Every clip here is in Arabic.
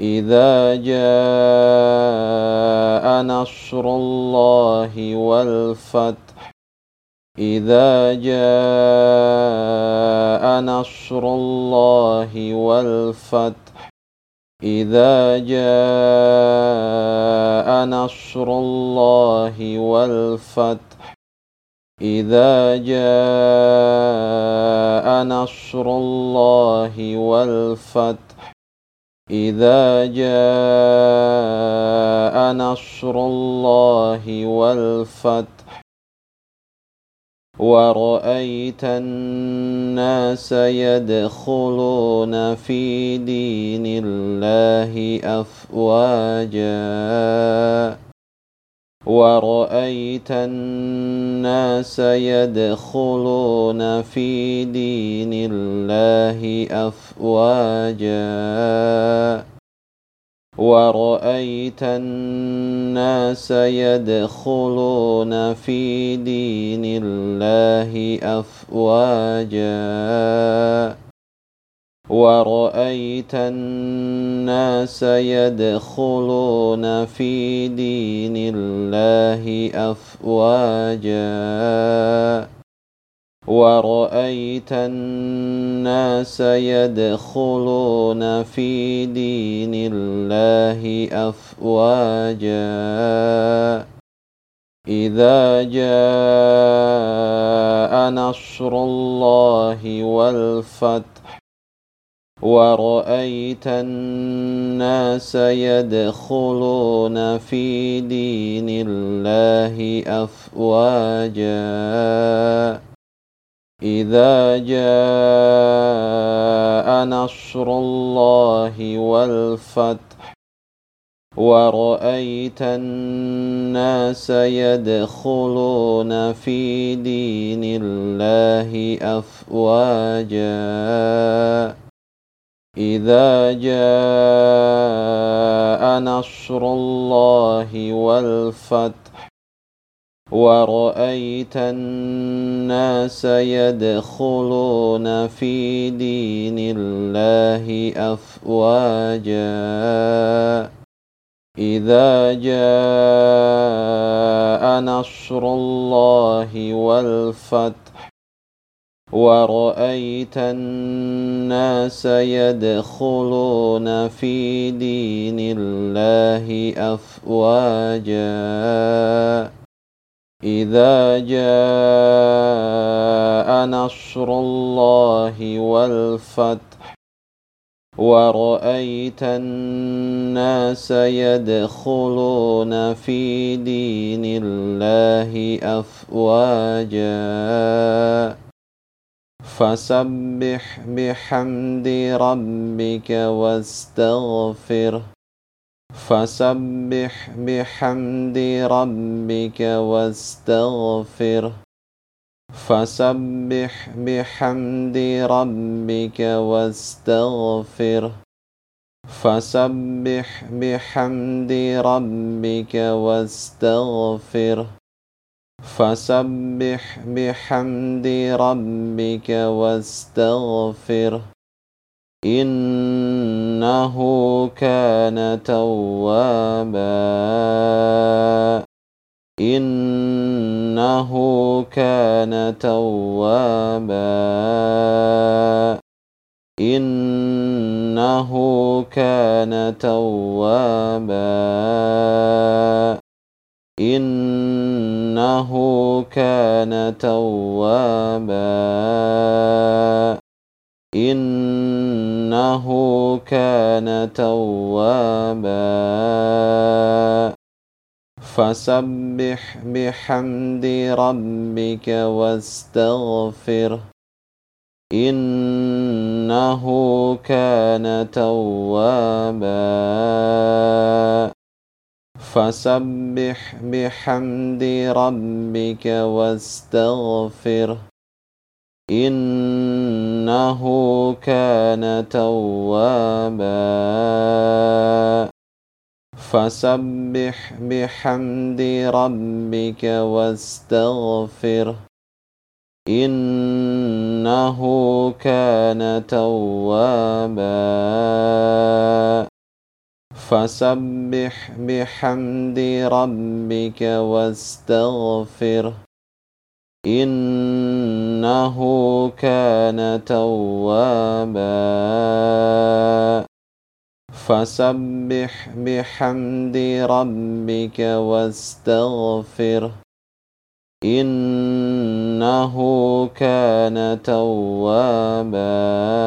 إذا جاء نصر الله والفتح إذا جاء نصر الله والفتح إذا جاء نصر الله والفتح إذا جاء نصر الله والفتح. إذا جاء نصر الله والفتح ورأيت الناس يدخلون في دين الله أفواجا ورأيت الناس يدخلون في دين الله أفواجا ورأيت الناس يدخلون في دين الله أفواجا ورأيت الناس يدخلون في دين الله أفواجا ورأيت الناس يدخلون في دين الله أفواجا إذا جاء نصر الله والفتح ورأيت الناس يدخلون في دين الله أفواجا إذا جاء نصر الله والفتح ورأيت الناس يدخلون في دين الله أفواجا إذا جاء نصر الله والفتح ورأيت الناس يدخلون في دين الله أفواجا. إذا جاء نصر الله والفتح ورأيت الناس يدخلون في دين الله أفواجا إذا جاء نصر الله والفتح ورأيت الناس يدخلون في دين الله أفواجا فسبح بحمد ربك واستغفره فسبح بحمد ربك واستغفره فسبح بحمد ربك واستغفره فسبح بحمد ربك واستغفره فسبح بحمد ربك واستغفره إنه كان توابا إنه كان توابا إنه كان توابا إنه كان توابا. إنه كان توابا. فسبح بحمد ربك واستغفره إنه كان توابا. فسبح بحمد ربك واستغفره إنه كان توابا. فسبح بحمد ربك واستغفره إنه كان توابا. فسبح بحمد ربك واستغفره إنه كان توابا. فسبح بحمد ربك واستغفره إنه كان توابا.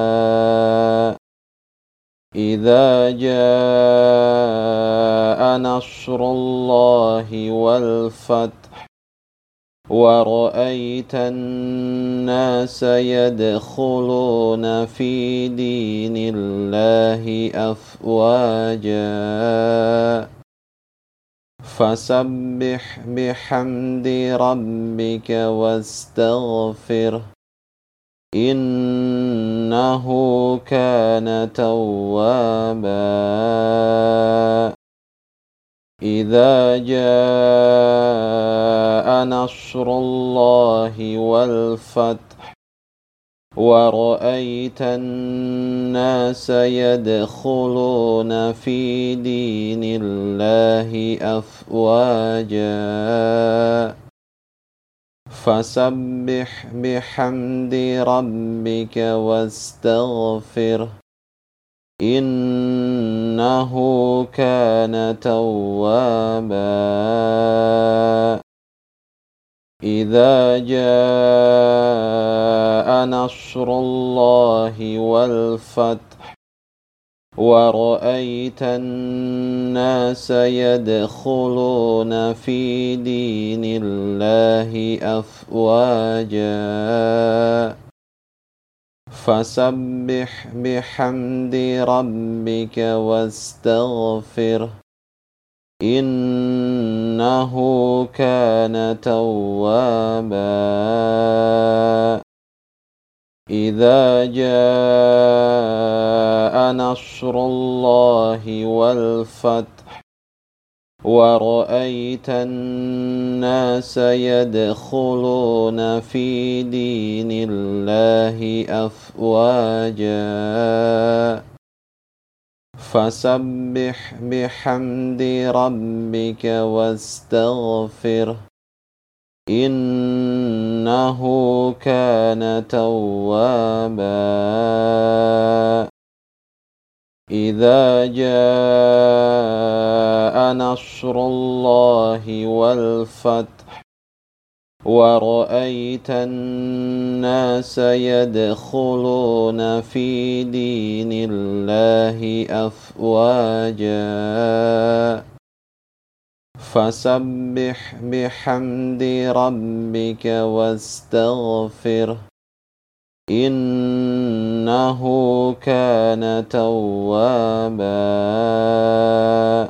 إذا جاء نصر الله والفتح ورأيت الناس يدخلون في دين الله أفواجا فسبح بحمد ربك واستغفره إنه كان توابا. إذا جاء نصر الله والفتح ورأيت الناس يدخلون في دين الله أفواجا. فسبح بحمد ربك واستغفره. إنه كان توابا. إذا جاء نصر الله والفتح ورأيت الناس يدخلون في دين الله أفواجا فسبح بحمد ربك واستغفره إنه كان توابا إذا جاء نصر الله والفتح ورأيت الناس يدخلون في دين الله أفواجا فسبح بحمد ربك واستغفره إنه كان توابا. إذا جاء نصر الله والفتح ورأيت الناس يدخلون في دين الله أفواجا. فسبح بحمد ربك واستغفره إنه كان توابا.